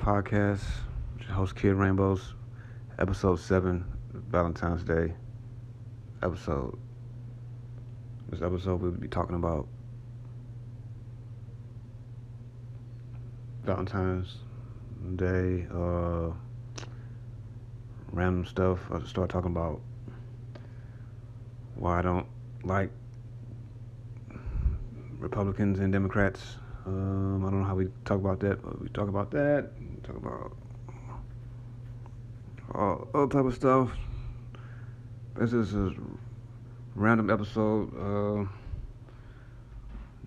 Podcast. Host Kid Rainbows, episode seven, Valentine's Day episode. This episode we'll be talking about Valentine's Day, uh, random stuff. I'll start talking about why I don't like Republicans and Democrats. Um, I don't know how we talk about that, but we talk about that. Talk about all, type of stuff. This is a random episode. Uh,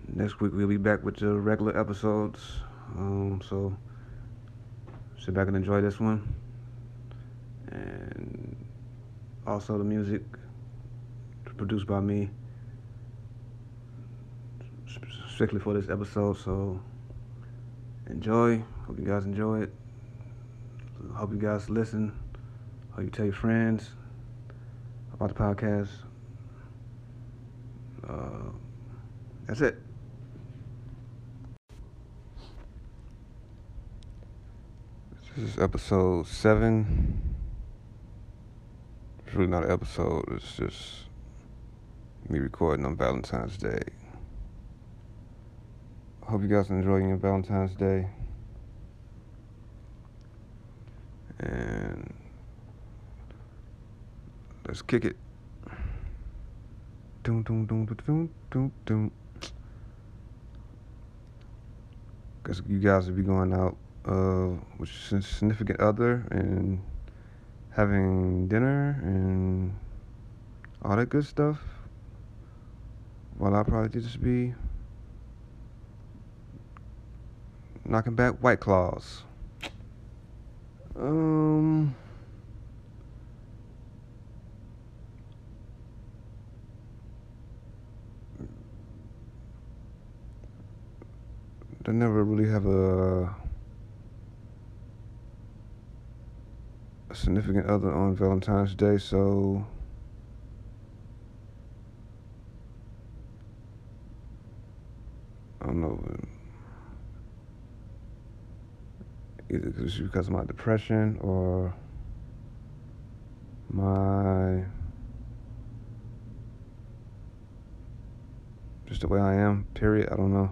next week we'll be back with the regular episodes. Um, so sit back and enjoy this one. And also the music produced by me strictly for this episode. So enjoy. Hope you guys enjoy it. Hope you guys listen. Hope you tell your friends about the podcast. Uh, that's it. This is episode seven. It's really not an episode. It's just me recording on Valentine's Day. Hope you guys are enjoying your Valentine's Day. And let's kick it. Doom, doom, doom, doom, doom, doom. Guess you guys will be going out uh, with your significant other and having dinner and all that good stuff. While I'll probably just be knocking back White Claws. Um. They never really have a, a significant other on Valentine's Day, so I don't know. Either because of my depression or my just the way I am. Period. I don't know.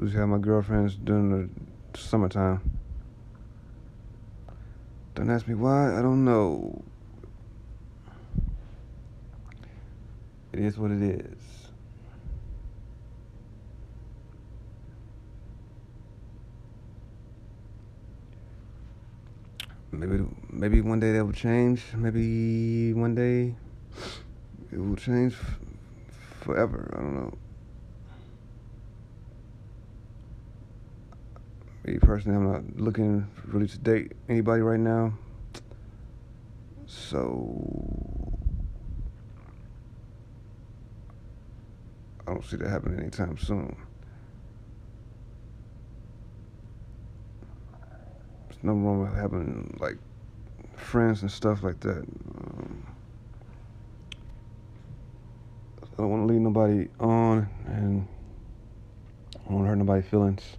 Just have my girlfriends during the summertime. Don't ask me why. I don't know. It is what it is. Maybe maybe one day that will change. Maybe one day it will change f- forever. I don't know. Me personally, I'm not looking really to date anybody right now. So I don't see that happening anytime soon. There's nothing wrong with having like friends and stuff like that. Um, I don't want to leave nobody on, and I don't want to hurt nobody's feelings.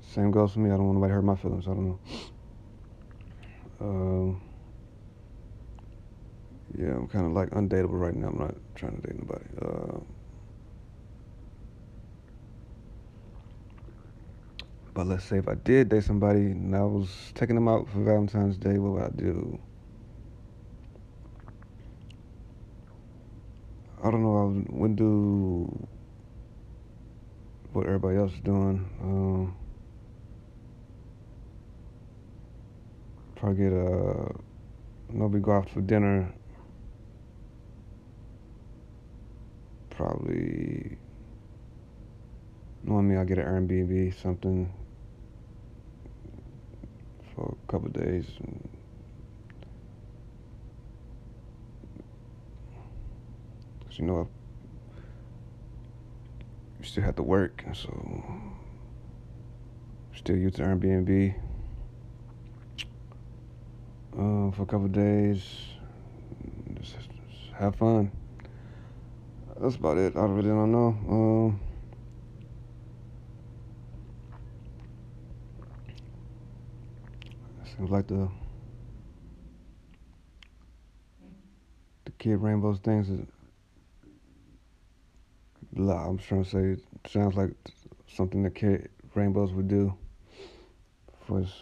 Same goes for me. I don't want nobody to hurt my feelings. I don't know. Um, yeah, I'm kind of like undateable right now. I'm not trying to date nobody. Uh, but let's say if I did date somebody and I was taking them out for Valentine's Day, what would I do? I don't know. I would do what everybody else is doing. Um, probably get a maybe go out for dinner. Probably knowing me, I'll get an Airbnb something for a couple days. Cause you know, I still have to work, and so still use the Airbnb uh, for a couple days. Just, just have fun. that's about it. I really don't know. Um, seems like the the kid rainbows things is. I'm trying to say it sounds like something that kid rainbows would do for his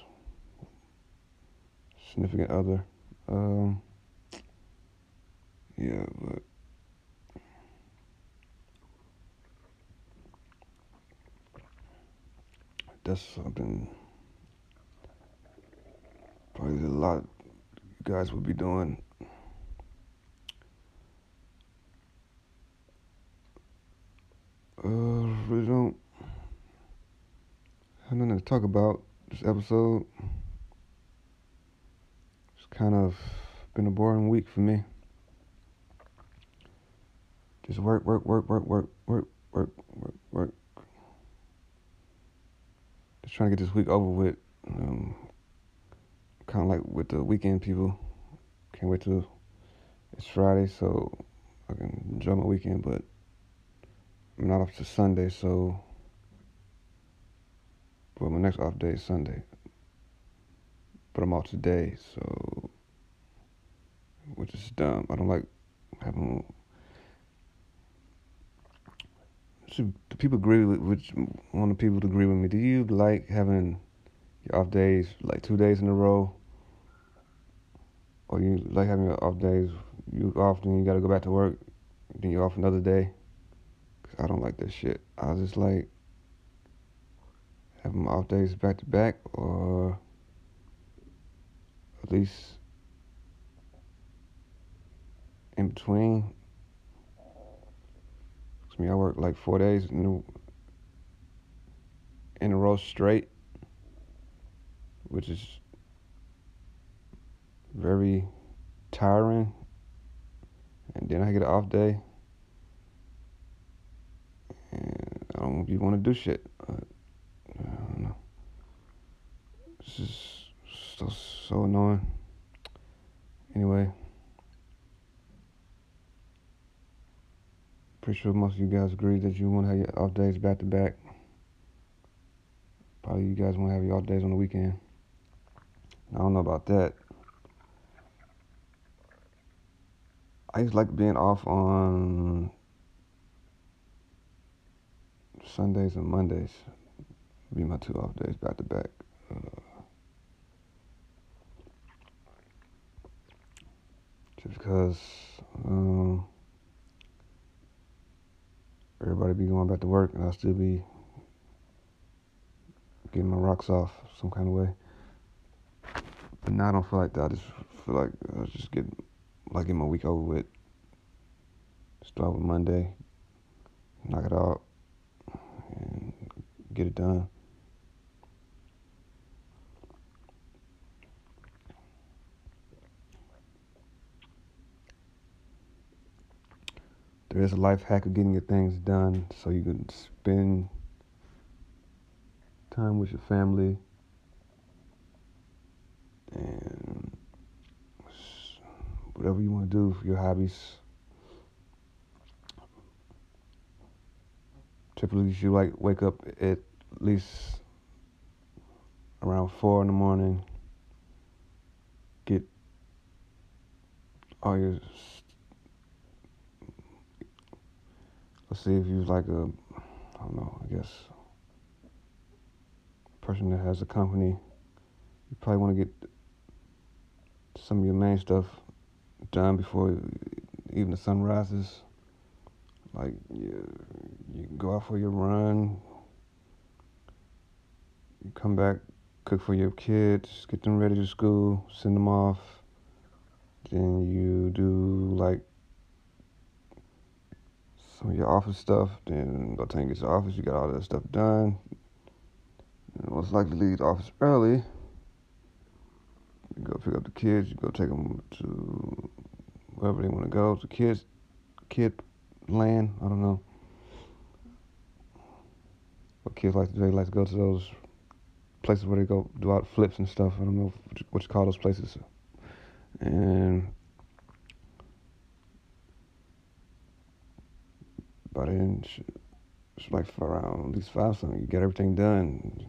significant other. Um, yeah, but that's something probably a lot you guys would be doing. Uh, really don't have nothing to talk about this episode. It's kind of been a boring week for me. Just work, work, work, work, work, work, work, work, work. Just trying to get this week over with. Um, kind of like with the weekend people. Can't wait to it's Friday so I can enjoy my weekend, but I'm not off to Sunday, so well, my next off day is Sunday, but I'm off today, so which is dumb. I don't like having. Should the people agree with which want the people to agree with me? Do you like having your off days like two days in a row? Or you like having your off days, you off and you gotta go back to work, then you're off another day? Cause I don't like that shit. I just like having my off days back to back, or at least in between. Cause me, I work like four days in in a row straight, which is very tiring. And then I get an off day. And I don't even want to do shit. I, I don't know. It's just so, so annoying. Anyway. Pretty sure most of you guys agree that you want to have your off days back to back. Probably you guys want to have your off days on the weekend. I don't know about that. I just like being off on Sundays and Mondays. Be my two off days back to back. Uh, just because um, everybody be going back to work and I still be getting my rocks off some kind of way. But now I don't feel like that. I just feel like I just get like get my week over with. Start with Monday, knock it out, and get it done. There is a life hack of getting your things done so you can spend time with your family and whatever you want to do for your hobbies. Typically, you like wake up at least around four in the morning. Get all your. Let's see if you like a, I don't know, I guess, person that has a company. You probably want to get some of your main stuff done before even the sun rises. Like you, you go out for your run, you come back, cook for your kids, get them ready to school, send them off. Then you do like some of your office stuff. Then by the time you get to the office, you got all that stuff done. And most likely leave the office early. You go pick up the kids. You go take them to wherever they want to go. To kids, kid land. I don't know what kids like to do. They like to go to those places where they go do out flips and stuff. I don't know what you call those places. And by then, it's like for around at least five something. You get everything done.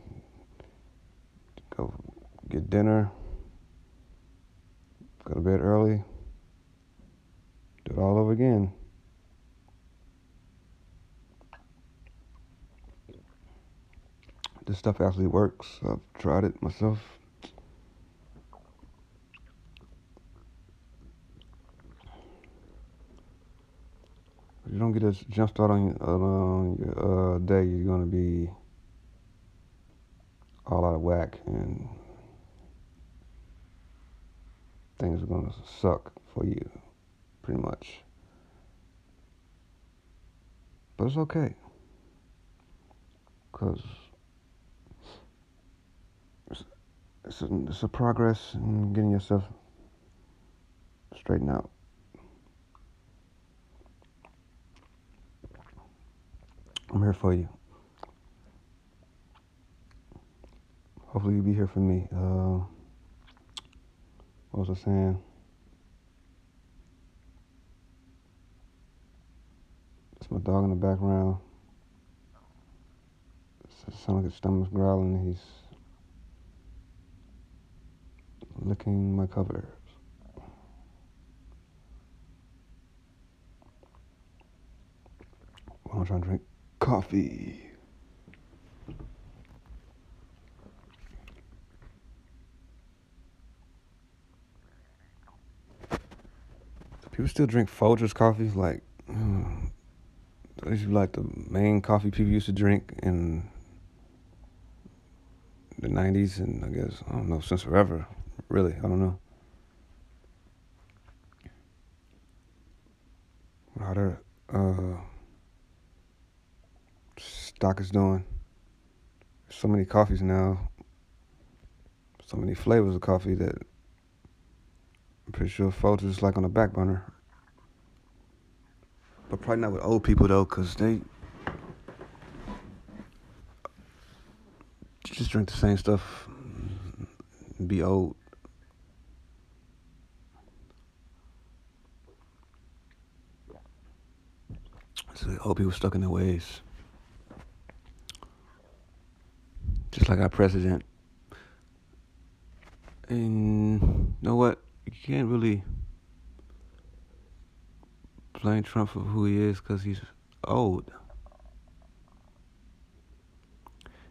Go get dinner. Go to bed early. Do it all over again. This stuff actually works. I've tried it myself. If you don't get a jump start on, on your uh, day, you're gonna be all out of whack, and things are gonna suck for you, pretty much. But it's okay, cause it's, it's, a, it's a progress in getting yourself straightened out. I'm here for you. Hopefully you'll be here for me. Uh, what was I saying? It's my dog in the background. It sounds like his stomach's growling. He's licking my covers. I'm trying to drink coffee. People still drink Folgers coffee, like uh, these like the main coffee people used to drink in the '90s, and I guess I don't know since forever. Really, I don't know. How their uh, stock is doing. so many coffees now, so many flavors of coffee that I'm pretty sure Folgers is like on the back burner. But probably not with old people though, cause they just drink the same stuff and be old. So old people stuck in their ways. just like our president. And you know what? You can't really blame Trump for who he is because he's old.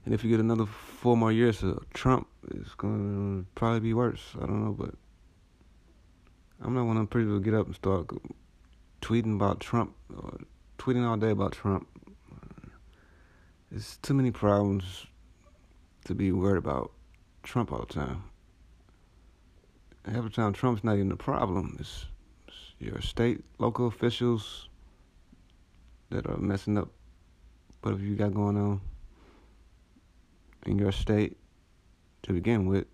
And if you get another four more years of Trump, it's going to probably be worse. I don't know, but I'm not one of them people to get up and start tweeting about Trump or tweeting all day about Trump. There's too many problems to be worried about Trump all the time. Half the time, Trump's not even the problem. It's, it's your state, local officials that are messing up whatever you got going on in your state to begin with.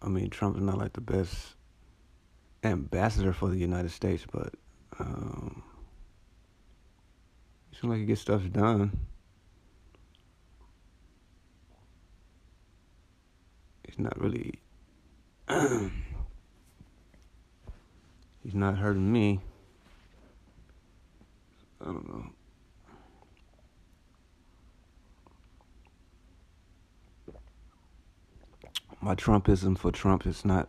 I mean, Trump is not like the best ambassador for the United States, but um, Seems like he gets stuff done. He's not really. he's not hurting me. I don't know. My Trumpism for Trump is not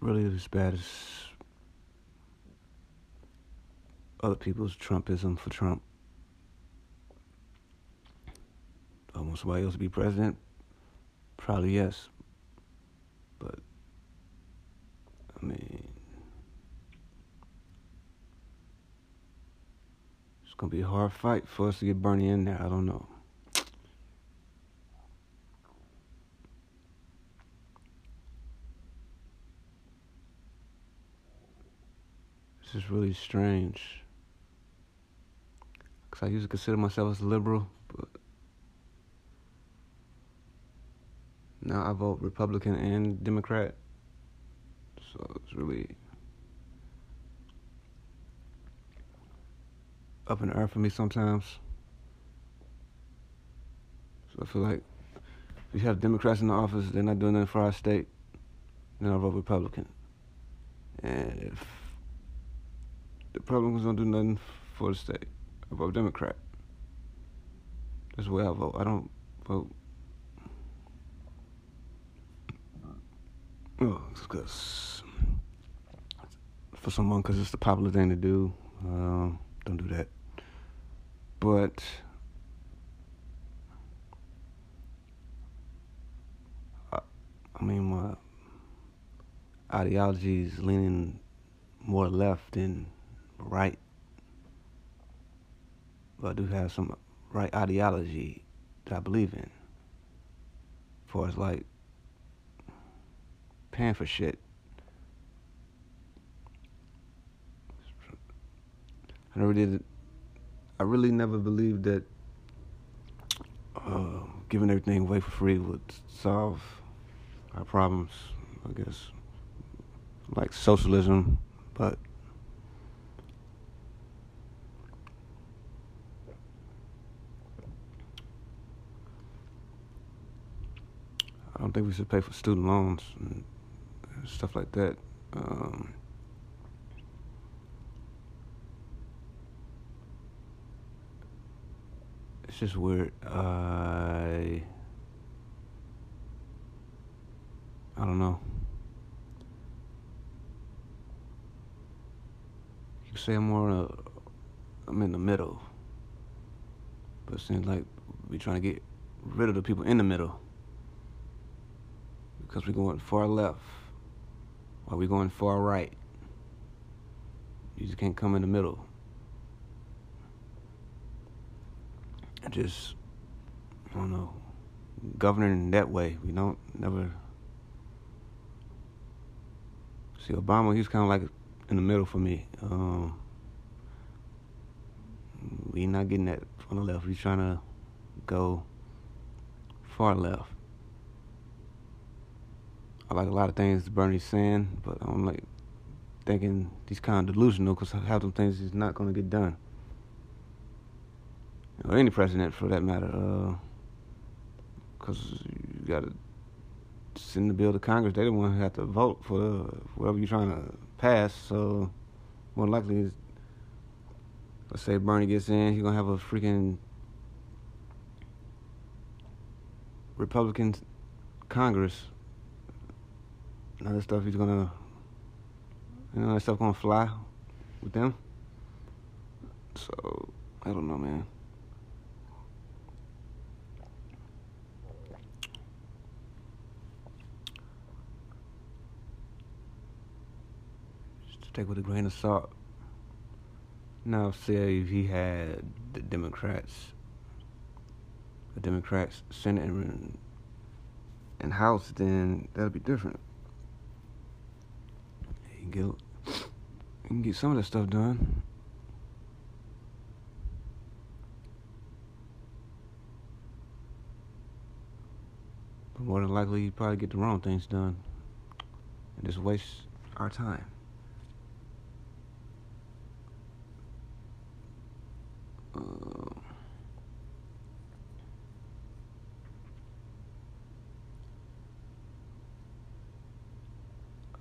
really as bad as other people's Trumpism for Trump. Um, Almost somebody else to be president? Probably yes. But, I mean, it's going to be a hard fight for us to get Bernie in there. I don't know. This is really strange because I used to consider myself as a liberal, but now I vote Republican and Democrat. So it's really up in the air for me sometimes. So I feel like if you have Democrats in the office, they're not doing nothing for our state. then I vote Republican. And if the Republicans don't do nothing for the state, I vote Democrat. That's the way I vote. I don't vote. Oh, because for someone, because it's the popular thing to do. Um, don't do that. But I, I mean, my ideology is leaning more left than right. But I do have some right ideology that I believe in. As far as like paying for shit. I did. I really never believed that uh, giving everything away for free would solve our problems. I guess like socialism, but I don't think we should pay for student loans stuff like that. Um, it's just weird. I I don't know. You say I'm more. Uh, I'm in the middle, but it seems like we're trying to get rid of the people in the middle because we're going far left while we're going far right. You just can't come in the middle. I just, I don't know, governing that way. We don't never. See, Obama, he's kind of like in the middle for me. Um, we not getting that on the left. We're trying to go far left. I like a lot of things Bernie's saying, but I'm like thinking he's kind of delusional because half them things is not going to get done. Or any president for that matter. Because uh, you got to send the bill to Congress. They don't want to have to vote for whatever you're trying to pass. So more likely, let's say Bernie gets in, he's going to have a freaking Republican Congress other stuff is gonna, you know, that stuff gonna fly with them. So I don't know, man. Just take with a grain of salt. Now, say if he had the Democrats, the Democrats Senate and, and House, then that'd be different get you can get some of that stuff done. But more than likely, you probably get the wrong things done and just waste our time. Uh,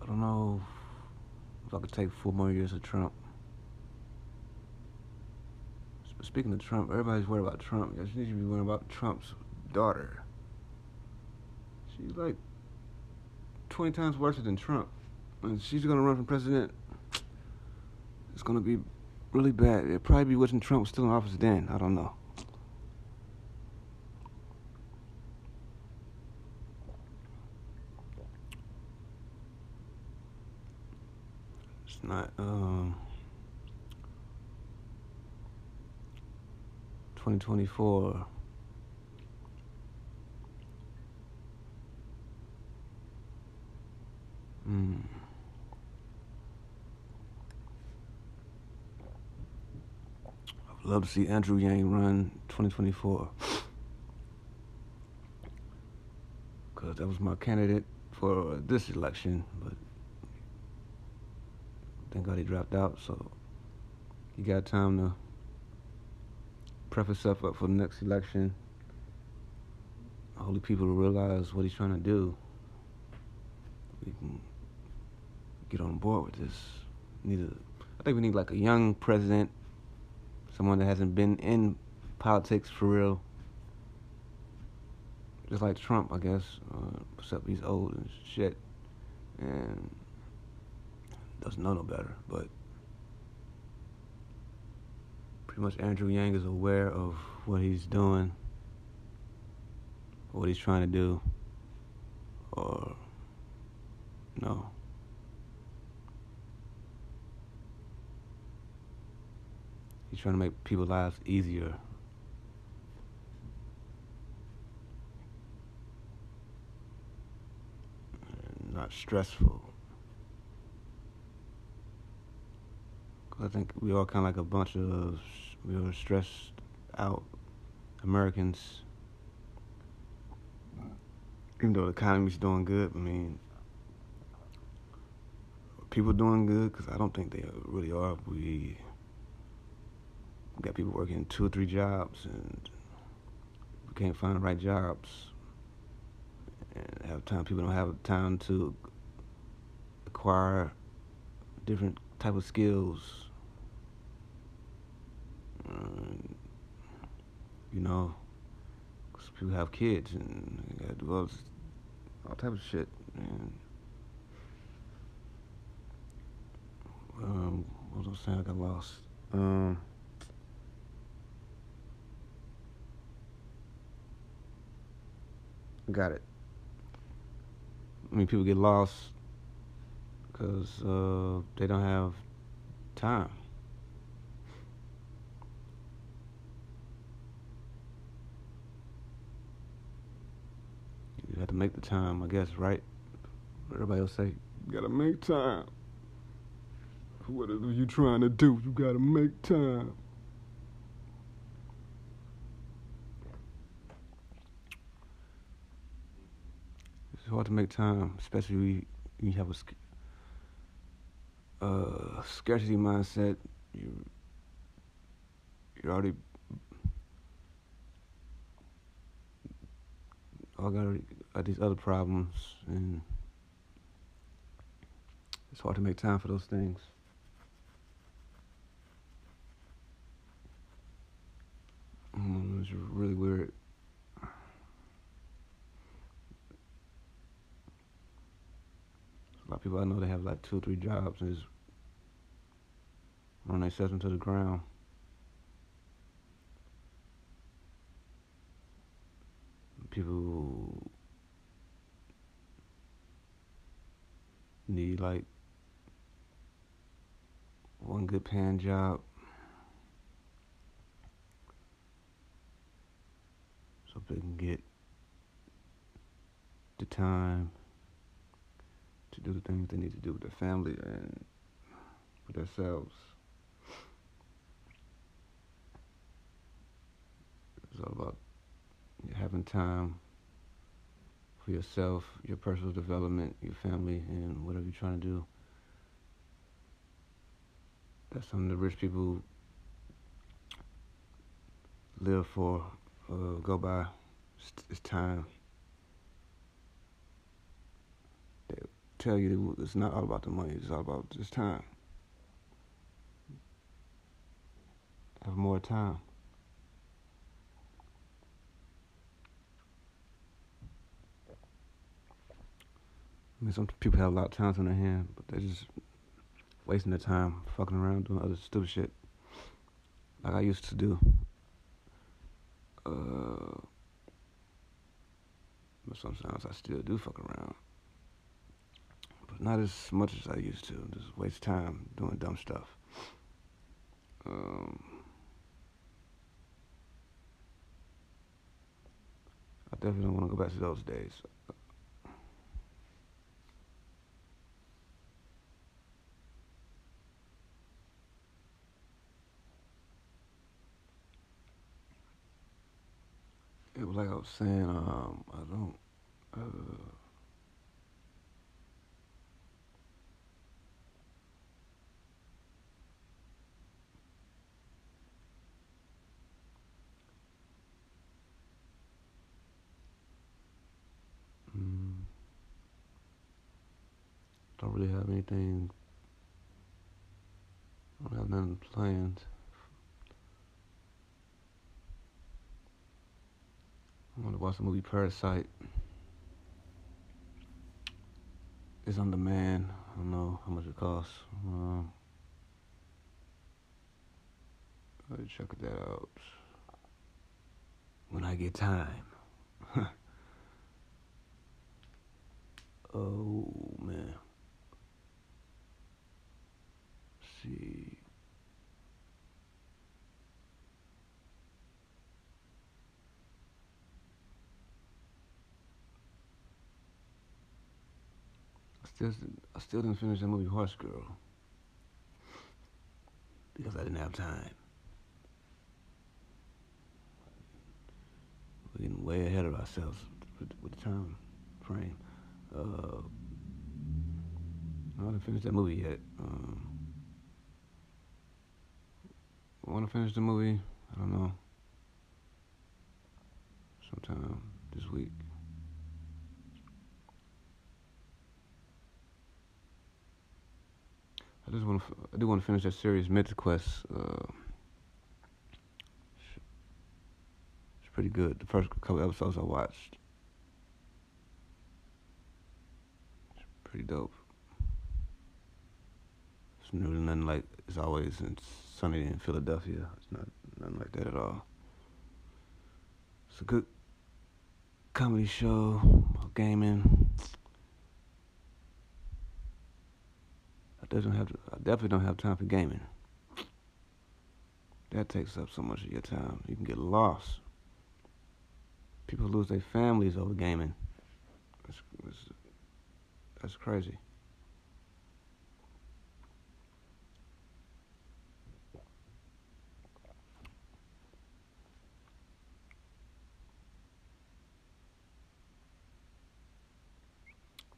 I don't know. I could take four more years of Trump. Speaking of Trump, everybody's worried about Trump. You should be worried about Trump's daughter. She's like 20 times worse than Trump. And she's going to run for president. It's going to be really bad. It'd probably be wishing Trump was still in office then. I don't know. Not um 2024 mm. I'd love to see Andrew Yang run 2024 because that was my candidate for this election but Thank God he dropped out, so he got time to prep himself up for the next election. Hopefully people realize what he's trying to do. we can get on board with this. We need a, I think we need like a young president, someone that hasn't been in politics for real. Just like Trump, I guess, uh, except he's old and shit, and doesn't know no better. But pretty much Andrew Yang is aware of what he's doing, what he's trying to do, or no. He's trying to make people's lives easier. Not stressful. I think we all kind of like a bunch of we were stressed out Americans. Even though the economy's doing good, I mean, people doing good because I don't think they really are. We got people working two or three jobs and we can't find the right jobs and have time. People don't have time to acquire different type of skills. Um, you know, cause people have kids and they gotta do all, this, all type of shit. And um, what was I saying? I got lost. Um, got it. I mean, people get lost because uh, they don't have time. You have to make the time, I guess, right? Everybody else say, you gotta make time. What are you trying to do? You gotta make time. It's hard to make time, especially when you have a uh, scarcity mindset. You you're already all got these other problems, and it's hard to make time for those things. Mm, it's really weird. A lot of people I know they have like two or three jobs and just run themselves into the ground. People need like one good paying job so they can get the time to do the things they need to do with their family and with themselves. It's all about having time for yourself, your personal development, your family, and whatever you're trying to do. That's something the rich people live for, uh, go by. It's, it's time. They tell you it's not all about the money, it's all about just time. Have more time. I mean, some people have a lot of talent in their hand, but they're just wasting their time fucking around doing other stupid shit like I used to do. Uh, but sometimes I still do fuck around, but not as much as I used to. Just waste time doing dumb stuff. Um, I definitely don't want to go back to those days. It was like I was saying, um, I don't, uh, mm, don't really have anything. I don't have nothing planned. I want to watch the movie Parasite. It's on demand. I don't know how much it costs. Um, I'll check that out when I get time. oh man. Let's see. Still, I still didn't finish that movie Horse Girl because I didn't have time. We're getting way ahead of ourselves with, the time frame. Uh, I haven't finished that movie yet. Um, want to finish the movie. I don't know. Sometime this week. I just want to. I do want to finish that series, Mythic Quest. Uh, it's pretty good. The first couple episodes I watched, it's pretty dope. It's really nothing like it's always in sunny in Philadelphia. It's not nothing like that at all. It's a good comedy show, gaming. I doesn't have. To, I definitely don't have time for gaming. That takes up so much of your time. You can get lost. People lose their families over gaming. That's, that's, that's crazy.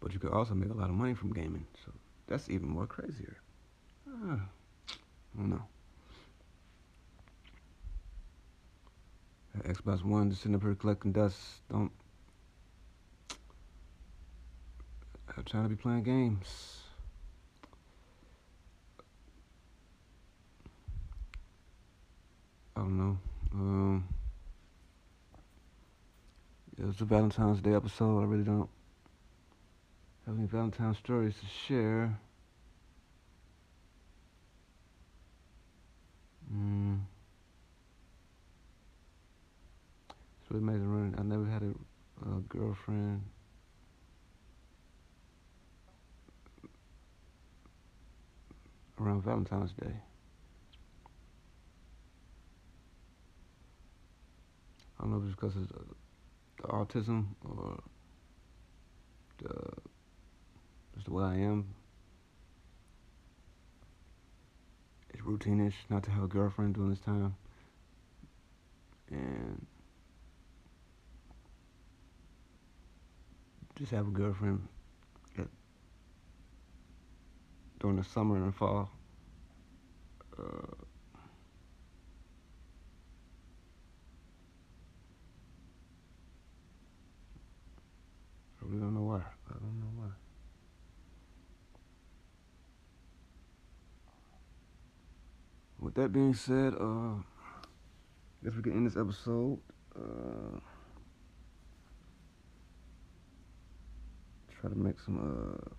But you could also make a lot of money from gaming. So that's even more crazier. Uh, I don't know. Xbox One just sitting up here collecting dust. Don't have time to be playing games. I don't know. Um, it was a Valentine's Day episode. I really don't have any Valentine stories to share. Mm. It's really amazing running. I never had a, a girlfriend. Around Valentine's Day. I don't know if it's because of the, the autism or the the way I am. It's routine-ish not to have a girlfriend during this time. And just have a girlfriend during the summer and fall. Uh, I really don't know why. I don't know why. With that being said, uh, I guess we can end this episode. Uh, try to make some, uh,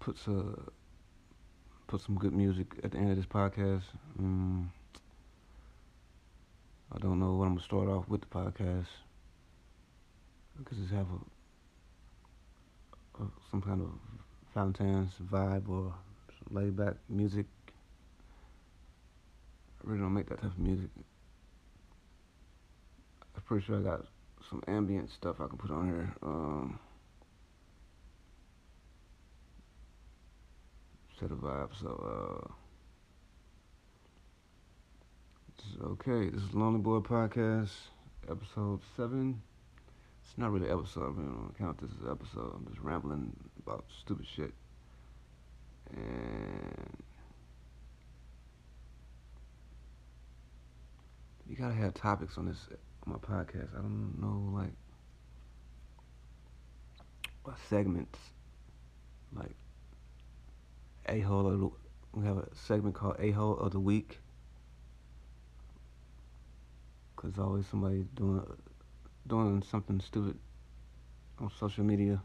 put some, put some good music at the end of this podcast. Um, I don't know what I'm gonna start off with the podcast. I could just have a, a some kind of Valentine's vibe or laid back music. I really don't make that type of music. I'm pretty sure I got some ambient stuff I can put on here. Um, set a vibe. So, uh, okay. This is Lonely Boy Podcast, episode seven. It's not really episode. I don't count this as episode. I'm just rambling about stupid shit. And you gotta have topics on this on my podcast. I don't know like what segments like a hole of the, we have a segment called a hole of the week because always somebody doing doing something stupid on social media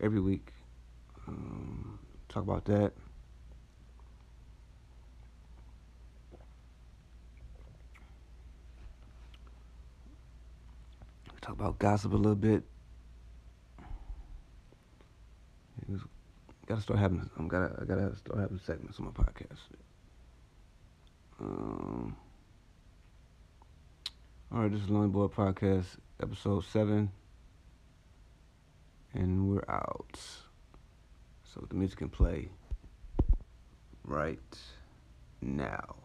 every week. Um, talk about that. Talk about gossip a little bit. gotta start having. I'm gotta. I gotta start having segments on my podcast. Um. All right, this is Lonely Boy Podcast, episode seven, and we're out. So the music can play right now.